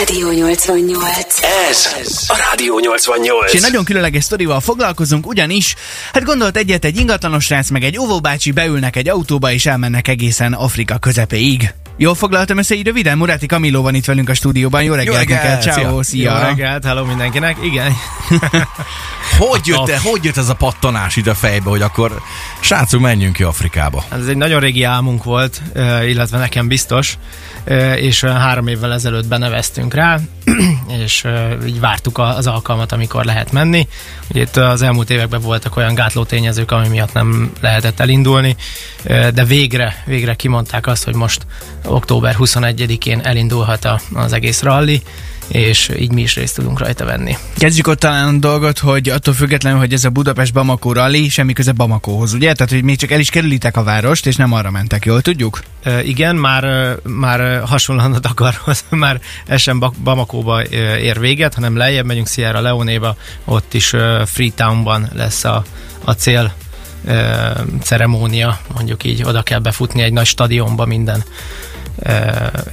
Rádió 88. Ez a Rádió 88. És egy nagyon különleges sztorival foglalkozunk, ugyanis, hát gondolt egyet egy ingatlanos srác, meg egy óvóbácsi beülnek egy autóba és elmennek egészen Afrika közepéig. Jól foglaltam össze így röviden? Muráti Kamilló van itt velünk a stúdióban. Jó reggelt, neked, ciao, szia. Jó reggelt, hello mindenkinek. Igen. Hogy jött, hogy jött ez a pattanás ide a fejbe, hogy akkor srácok, menjünk ki Afrikába? Ez egy nagyon régi álmunk volt, illetve nekem biztos, és három évvel ezelőtt beneveztünk rá, és így vártuk az alkalmat, amikor lehet menni. Ugye itt az elmúlt években voltak olyan gátló tényezők, ami miatt nem lehetett elindulni, de végre, végre kimondták azt, hogy most október 21-én elindulhat az egész rally, és így mi is részt tudunk rajta venni. Kezdjük ott talán a dolgot, hogy attól függetlenül, hogy ez a Budapest-Bamako rally, semmi köze Bamakohoz, ugye? Tehát, hogy még csak el is kerülitek a várost, és nem arra mentek, jól tudjuk? E, igen, már, már hasonlóan a Dakarhoz, már ez sem Bamakóba ér véget, hanem lejjebb megyünk Sierra Leone-ba, ott is Freetownban lesz a, a cél ceremónia, mondjuk így, oda kell befutni egy nagy stadionba minden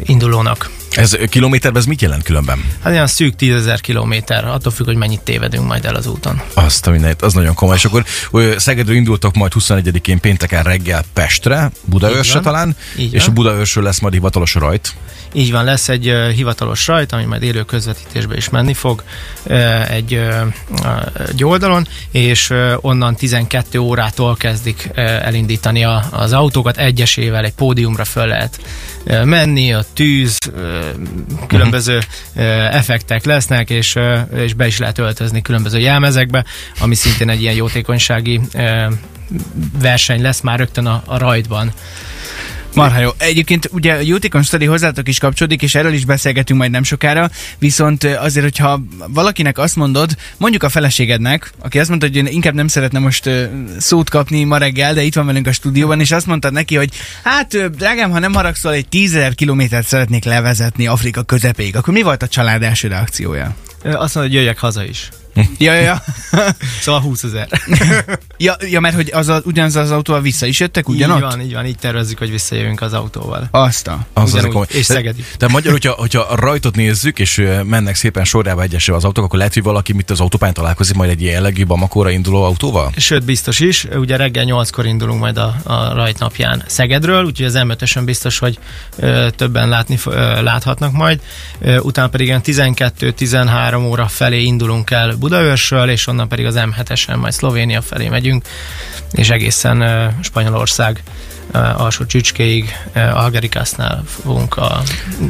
indulónak. Ez kilométerben ez mit jelent különben? Hát olyan szűk tízezer kilométer, attól függ, hogy mennyit tévedünk majd el az úton. Azt a mindent, az nagyon komoly. És akkor Szegedről indultok majd 21-én pénteken reggel Pestre, Budaörsre talán, Így és van. a Budaörsről lesz majd hivatalos rajt. Így van, lesz egy uh, hivatalos rajt, ami majd élő közvetítésbe is menni fog uh, egy, uh, egy oldalon, és uh, onnan 12 órától kezdik uh, elindítani a, az autókat, egyesével egy pódiumra föl lehet uh, menni, a tűz, uh, különböző uh, effektek lesznek, és, uh, és be is lehet öltözni különböző jelmezekbe, ami szintén egy ilyen jótékonysági uh, verseny lesz már rögtön a, a rajtban. Marha jó. Egyébként ugye a Jótékony Study hozzátok is kapcsolódik, és erről is beszélgetünk majd nem sokára, viszont azért, hogyha valakinek azt mondod, mondjuk a feleségednek, aki azt mondta, hogy inkább nem szeretne most szót kapni ma reggel, de itt van velünk a stúdióban, és azt mondtad neki, hogy hát drágám, ha nem haragszol, egy tízezer kilométert szeretnék levezetni Afrika közepéig, akkor mi volt a család első reakciója? Azt mondta, hogy jöjjek haza is. Ja, ja, ja. szóval 20 ezer. ja, ja, mert hogy az a, ugyanaz az autóval vissza is jöttek ugyanott? Így van, így van, így tervezzük, hogy visszajövünk az autóval. Azt a. Az az az és Szegedi. Tehát magyar, hogyha, hogyha rajtot nézzük, és mennek szépen sorrába egyesre az autók, akkor lehet, hogy valaki mit az autópályán találkozik majd egy jellegű Bamakóra induló autóval? Sőt, biztos is. Ugye reggel 8-kor indulunk majd a, a rajt napján Szegedről, úgyhogy az m biztos, hogy ö, többen látni, ö, láthatnak majd. Ö, utána pedig 12-13 óra felé indulunk el Budaörsről, és onnan pedig az M7-esen majd Szlovénia felé megyünk, és egészen Spanyolország alsó csücskéig, uh, Algerikásznál fogunk a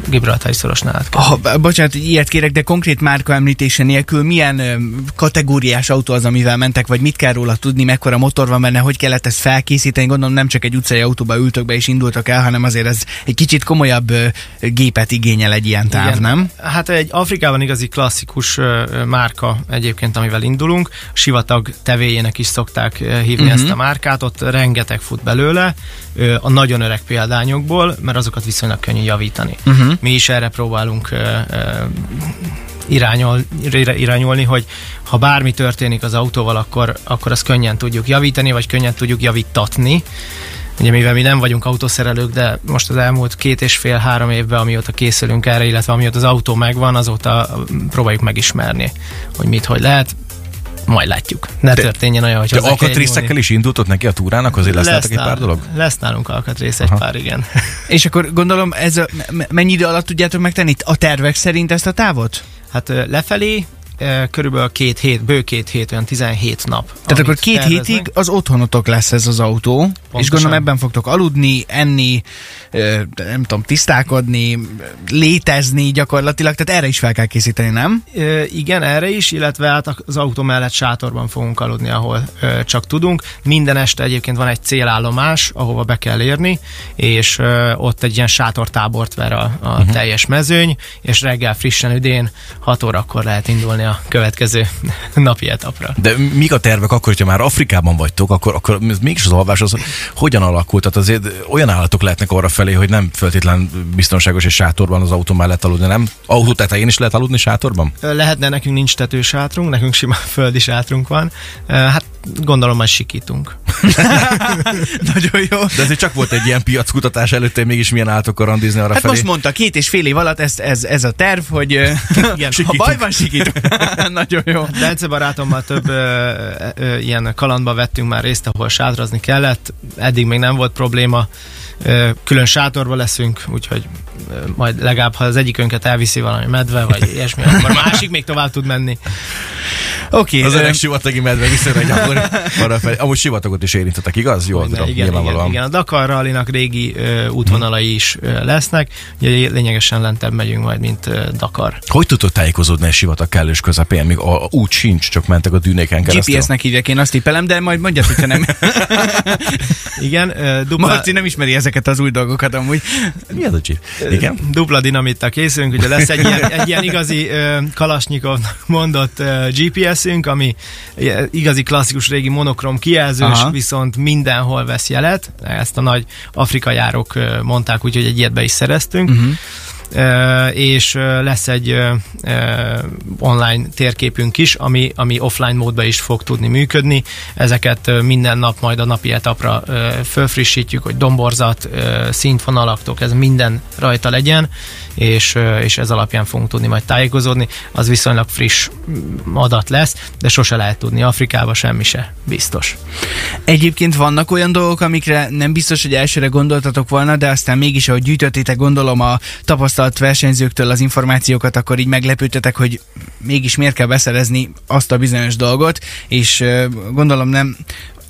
Gibraltári szorosnál átkelni. Ha, bocsánat, ilyet kérek, de konkrét márka említése nélkül milyen uh, kategóriás autó az, amivel mentek, vagy mit kell róla tudni, mekkora motor van benne, hogy kellett ezt felkészíteni? Gondolom nem csak egy utcai autóba ültök be és indultak el, hanem azért ez egy kicsit komolyabb gépet igényel egy ilyen táv, Igen. nem? Hát egy Afrikában igazi klasszikus márka egyébként, amivel indulunk. Sivatag tevéjének is szokták hívni uh-huh. ezt a márkát, ott rengeteg fut belőle, a nagyon öreg példányokból, mert azokat viszonylag könnyű javítani. Uh-huh. Mi is erre próbálunk irányol, irányolni, hogy ha bármi történik az autóval, akkor, akkor azt könnyen tudjuk javítani, vagy könnyen tudjuk javítatni. Ugye mivel mi nem vagyunk autószerelők, de most az elmúlt két és fél-három évben, amióta készülünk erre, illetve amióta az autó megvan, azóta próbáljuk megismerni, hogy mit, hogy lehet majd látjuk. Ne de, történjen olyan, hogy De alkatrészekkel is indultott neki a túrának, azért lesz, lesz egy pár dolog? Lesz nálunk alkatrész egy Aha. pár, igen. És akkor gondolom, ez a, mennyi idő alatt tudjátok megtenni a tervek szerint ezt a távot? Hát lefelé körülbelül két hét, bő két hét, olyan 17 nap. Tehát akkor két terveznek. hétig az otthonotok lesz ez az autó, Pontosan. és gondolom ebben fogtok aludni, enni, nem tudom, tisztálkodni, létezni gyakorlatilag, tehát erre is fel kell készíteni, nem? Igen, erre is, illetve hát az autó mellett sátorban fogunk aludni, ahol csak tudunk. Minden este egyébként van egy célállomás, ahova be kell érni, és ott egy ilyen sátortábort ver a, a uh-huh. teljes mezőny, és reggel frissen üdén 6 órakor lehet indulni a következő napi etapra. De mik a tervek akkor, hogyha már Afrikában vagytok, akkor, akkor mégis az alvás az hogyan alakult? Tehát azért olyan állatok lehetnek arra felé, hogy nem feltétlen biztonságos és sátorban az autó mellett aludni, nem? Autó tetején is lehet aludni sátorban? Lehetne, nekünk nincs tetősátrunk, nekünk sima földi sátrunk van. Hát gondolom, majd sikítunk. Nagyon jó. De azért csak volt egy ilyen piackutatás előtt, hogy mégis milyen állatokkal randizni arra Hát felé. most mondta, két és fél év alatt ez, ez, ez a terv, hogy Igen, ha baj van, sikítunk. Nagyon jó. Bence barátommal több ö, ö, ilyen kalandba vettünk már részt, ahol sátrazni kellett. Eddig még nem volt probléma. Ö, külön sátorba leszünk, úgyhogy ö, majd legalább, ha az egyikünket elviszi valami medve, vagy ilyesmi, akkor a másik még tovább tud menni. Oké, Az okay, öreg sivatagi medve akkor arra felé. Amúgy sivatagot is érintettek, igaz? Jól tudom, igen, igen, nyilvánvalóan. igen, a Dakar rallinak régi ö, útvonalai is ö, lesznek, ugye lényegesen lentebb megyünk majd, mint ö, Dakar. Hogy tudod tájékozódni egy sivatag kellős közepén, míg a, a út sincs, csak mentek a dűnéken keresztül? GPS-nek hívják, én azt tippelem, de majd mondjad, hogyha nem. Igen, ö, dupla, Marci nem ismeri ezeket az új dolgokat amúgy. Mi az a chip? Igen? dupla dinamittal készülünk, ugye lesz egy ilyen, egy ilyen igazi ö, Kalasnyikov mondott ö, GPS-ünk, ami igazi klasszikus régi monokrom kijelzős, Aha. viszont mindenhol vesz jelet. Ezt a nagy Afrika járók mondták, úgyhogy egy ilyet be is szereztünk. Uh-huh. És lesz egy online térképünk is, ami, ami offline módban is fog tudni működni. Ezeket minden nap majd a napi etapra fölfrissítjük, hogy domborzat, színfonalaktól ez minden rajta legyen, és, és ez alapján fogunk tudni majd tájékozódni. Az viszonylag friss mm, adat lesz, de sose lehet tudni. Afrikába semmi se biztos. Egyébként vannak olyan dolgok, amikre nem biztos, hogy elsőre gondoltatok volna, de aztán mégis, ahogy gyűjtöttétek, gondolom a tapasztalt versenyzőktől az információkat, akkor így meglepődtetek, hogy mégis miért kell beszerezni azt a bizonyos dolgot, és gondolom nem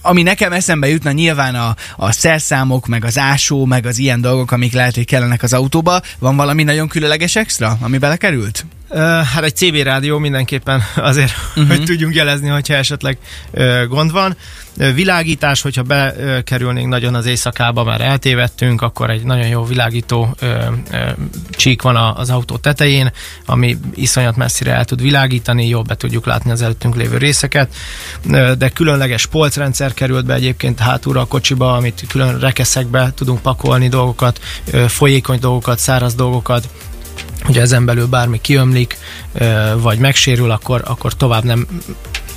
ami nekem eszembe jutna nyilván a, a szerszámok, meg az ásó, meg az ilyen dolgok, amik lehet, hogy kellenek az autóba. Van valami nagyon különleges extra, ami belekerült? Hát egy CB rádió mindenképpen azért, uh-huh. hogy tudjunk jelezni, hogyha esetleg gond van. Világítás, hogyha bekerülnénk nagyon az éjszakába, már eltévedtünk, akkor egy nagyon jó világító csík van az autó tetején, ami iszonyat messzire el tud világítani, jól be tudjuk látni az előttünk lévő részeket, de különleges polcrendszer került be egyébként hátulra a kocsiba, amit külön rekeszekbe tudunk pakolni dolgokat, folyékony dolgokat, száraz dolgokat, hogyha ezen belül bármi kiömlik, vagy megsérül, akkor, akkor tovább nem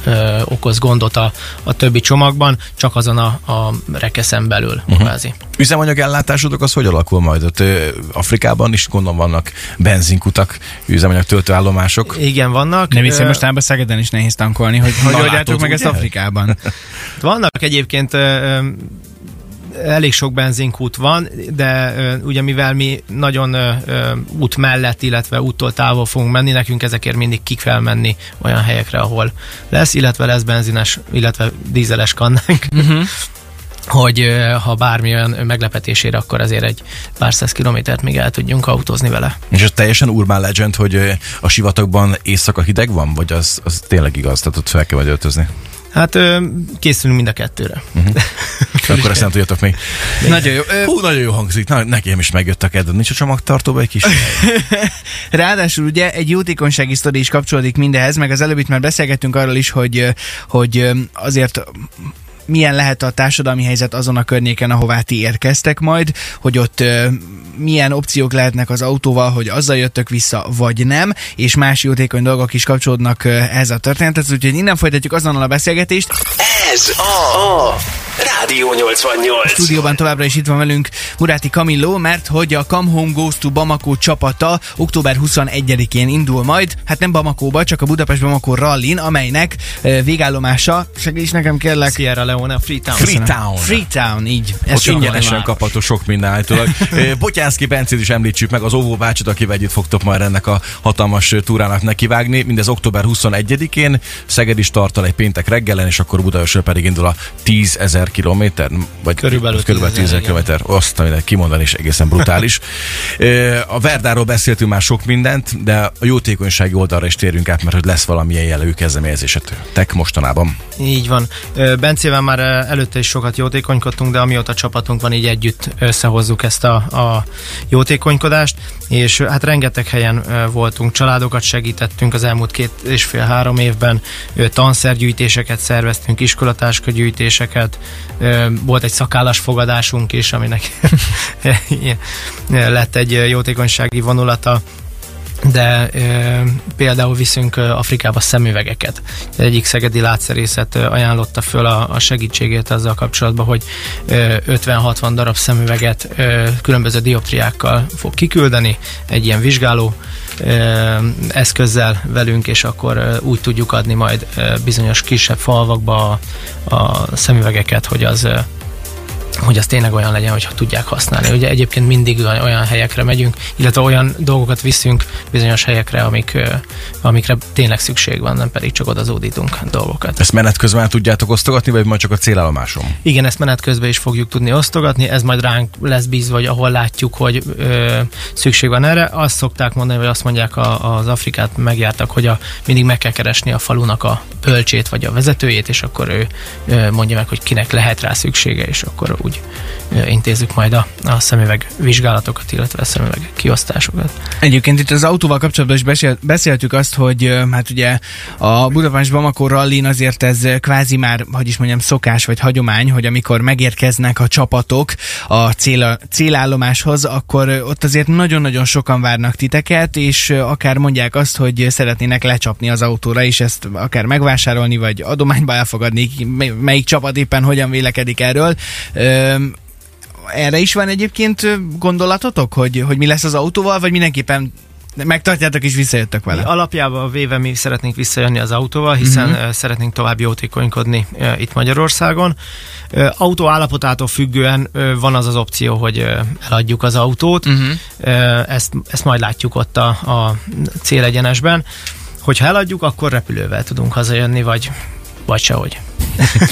ö, okoz gondot a, a többi csomagban, csak azon a, a rekeszen belül, uh-huh. kvázi. Üzemanyagellátásodok az hogy alakul majd? Ott, ö, Afrikában is gondolom vannak benzinkutak, üzemanyag töltőállomások. Igen, vannak. Nem hiszem, Ö, mostanában Szegeden is nehéz tankolni, hogy hogy oldjátok látod, meg ezt ugye? Afrikában. Vannak egyébként ö, ö, elég sok benzinkút van, de ugye mivel mi nagyon út mellett, illetve úttól távol fogunk menni, nekünk ezekért mindig ki kell menni olyan helyekre, ahol lesz, illetve lesz benzines, illetve dízeles kannánk. Uh-huh. hogy ha bármilyen meglepetésére, akkor azért egy pár száz kilométert még el tudjunk autózni vele. És ez teljesen urban legend, hogy a sivatagban éjszaka hideg van? Vagy az, az tényleg igaz? Tehát ott fel kell majd öltözni? Hát ö, készülünk mind a kettőre. Akkor ezt nem tudjátok még. Nagyon jó. Ö, Hú, nagyon jó hangzik. Na, nekem is megjött a kedved. Nincs a csomagtartóba egy kis? Ráadásul ugye egy jótékonysági sztori is kapcsolódik mindehez, meg az előbb itt már beszélgettünk arról is, hogy, hogy azért milyen lehet a társadalmi helyzet azon a környéken, ahová ti érkeztek majd, hogy ott milyen opciók lehetnek az autóval, hogy azzal jöttök vissza, vagy nem, és más jótékony dolgok is kapcsolódnak ehhez a történethez, úgyhogy innen folytatjuk azonnal a beszélgetést. Ez a Rádió 88. A stúdióban továbbra is itt van velünk Muráti Camillo, mert hogy a Come Home Goes to Bamako csapata október 21-én indul majd, hát nem Bamakóba, csak a Budapest Bamako Rallin, amelynek végállomása, segíts nekem kérlek, Sierra Leone, Freetown. Freetown. Freetown, így. Ez ingyenesen kapható sok minden állítólag. Botyánszki Bencét is említsük meg, az óvó bácsit, akivel együtt fogtok majd ennek a hatalmas túrának nekivágni. Mindez október 21-én, Szeged is tartal egy péntek reggelen, és akkor Budapestről pedig indul a 10 ezer kilométer, vagy Körülbelül körülbelül 10 10 ezer000, kilométer, azt, amit kimondani is egészen brutális. A Verdáról beszéltünk már sok mindent, de a jótékonysági oldalra is térünk át, mert hogy lesz valamilyen jellegű kezdeményezésetek mostanában. Így van. Bencével már előtte is sokat jótékonykodtunk, de amióta csapatunk van, így együtt összehozzuk ezt a, a jótékonykodást, és hát rengeteg helyen voltunk, családokat segítettünk az elmúlt két és fél-három évben, tanszergyűjtéseket szerveztünk, iskolatáskagyűjtéseket, ö, volt egy szakállas fogadásunk is, aminek lett egy jótékonysági vonulata, de e, például viszünk Afrikába szemüvegeket. Egyik szegedi látszerészet ajánlotta föl a, a segítségét azzal kapcsolatban, hogy e, 50-60 darab szemüveget e, különböző dioptriákkal fog kiküldeni, egy ilyen vizsgáló eszközzel velünk, és akkor úgy tudjuk adni majd bizonyos kisebb falvakba a, a szemüvegeket, hogy az hogy az tényleg olyan legyen, hogyha tudják használni. Ugye egyébként mindig olyan helyekre megyünk, illetve olyan dolgokat viszünk bizonyos helyekre, amik, amikre tényleg szükség van, nem pedig csak oda zódítunk dolgokat. Ezt menet közben tudjátok osztogatni, vagy majd csak a célállomáson? Igen, ezt menet közben is fogjuk tudni osztogatni, ez majd ránk lesz bízva, vagy ahol látjuk, hogy ö, szükség van erre. Azt szokták mondani, vagy azt mondják a, az Afrikát megjártak, hogy a, mindig meg kell keresni a falunak a pölcsét, vagy a vezetőjét, és akkor ő ö, mondja meg, hogy kinek lehet rá szüksége, és akkor úgy úgy intézzük majd a, a szemüveg vizsgálatokat, illetve a szemüveg kiosztásokat. Egyébként itt az autóval kapcsolatban is beszélt, beszéltük azt, hogy hát ugye a Budapest Bamako rallin azért ez kvázi már, hogy is mondjam, szokás vagy hagyomány, hogy amikor megérkeznek a csapatok a cél, célállomáshoz, akkor ott azért nagyon-nagyon sokan várnak titeket, és akár mondják azt, hogy szeretnének lecsapni az autóra, és ezt akár megvásárolni, vagy adományba elfogadni, melyik csapat éppen hogyan vélekedik erről erre is van egyébként gondolatotok, hogy, hogy mi lesz az autóval, vagy mindenképpen megtartjátok és visszajöttök vele? Mi alapjában véve mi szeretnénk visszajönni az autóval, hiszen uh-huh. szeretnénk tovább jótékonykodni itt Magyarországon. Autó állapotától függően van az az opció, hogy eladjuk az autót. Uh-huh. Ezt, ezt majd látjuk ott a, a célegyenesben. Hogyha eladjuk, akkor repülővel tudunk hazajönni, vagy, vagy sehogy.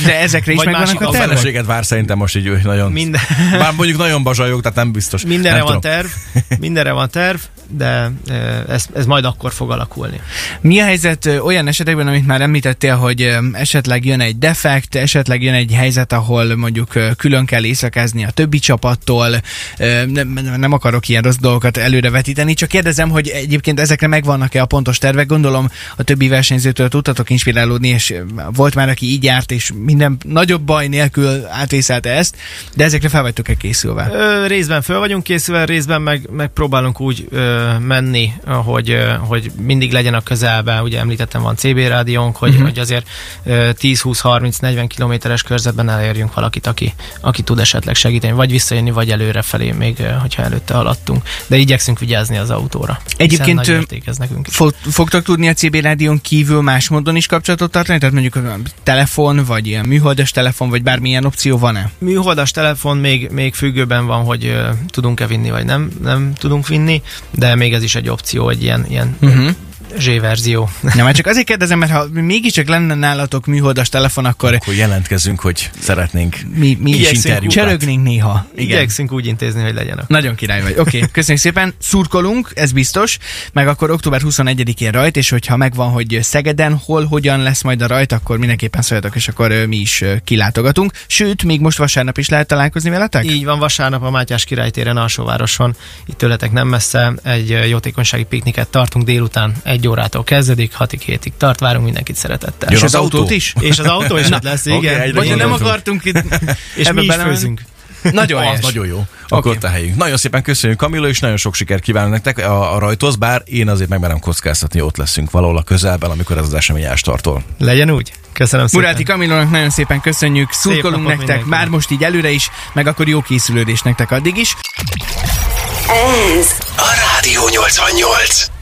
De ezekre is megvannak a tervek? feleséget vár szerintem most így nagyon... Minden... Bár mondjuk nagyon bazsajok, tehát nem biztos. Mindenre nem van tudom. terv, mindenre van terv, de ez, ez majd akkor fog alakulni. Mi a helyzet olyan esetekben, amit már említettél, hogy esetleg jön egy defekt, esetleg jön egy helyzet, ahol mondjuk külön kell éjszakázni a többi csapattól, nem, nem akarok ilyen rossz dolgokat előre vetíteni, csak kérdezem, hogy egyébként ezekre megvannak-e a pontos tervek, gondolom a többi versenyzőtől tudtatok inspirálódni, és volt már, aki így járt, és minden nagyobb baj nélkül átvészelte ezt, de ezekre fel vagytok-e készülve? Ö, részben fel vagyunk készülve, részben meg, meg próbálunk úgy ö, menni, hogy, ö, hogy mindig legyen a közelben, ugye említettem van CB rádiónk, hogy, uh-huh. hogy azért 10-20-30-40 kilométeres körzetben elérjünk valakit, aki, aki tud esetleg segíteni, vagy visszajönni, vagy előre felé, még hogyha előtte haladtunk. De igyekszünk vigyázni az autóra. Egyébként ez nekünk fogtok tudni a CB rádión kívül más módon is kapcsolatot tartani? Tehát mondjuk a telefon, vagy ilyen műholdas telefon, vagy bármilyen opció van-e? Műholdas telefon még, még függőben van, hogy uh, tudunk-e vinni, vagy nem, nem tudunk vinni, de még ez is egy opció, egy ilyen, ilyen uh-huh. Z-verzió. Ja, már csak azért kérdezem, mert ha mégiscsak lenne nálatok műholdas telefon, akkor... Akkor jelentkezünk, hogy szeretnénk mi, mi is interjúkat. Cserögnénk néha. Igen. Igyekszünk úgy intézni, hogy legyenek. Nagyon király vagy. Oké, okay, köszönjük szépen. Szurkolunk, ez biztos. Meg akkor október 21-én rajt, és hogyha megvan, hogy Szegeden hol, hogyan lesz majd a rajt, akkor mindenképpen szóljatok, és akkor mi is kilátogatunk. Sőt, még most vasárnap is lehet találkozni veletek? Így van, vasárnap a Mátyás királytéren alsóvároson. Itt tőletek nem messze egy jótékonysági pikniket tartunk délután egy egy órától kezdődik, hatig hétig tart, várunk mindenkit szeretettel. És az, az autót is? És az autó is ott lesz, igen. Okay, Vagy nem akartunk itt és mi is főzünk. Nagyon, az nagyon jó. Akkor okay. a helyünk. Nagyon szépen köszönjük Kamilla, és nagyon sok sikert kívánok nektek a, a rajthoz, bár én azért megmerem kockáztatni, ott leszünk valahol a közelben, amikor ez az esemény elstartol. Legyen úgy. Köszönöm szépen. Muráti Kamilónak nagyon szépen köszönjük, szurkolunk nektek, mindenki. már most így előre is, meg akkor jó készülődés nektek addig is. Ez a Rádió 88.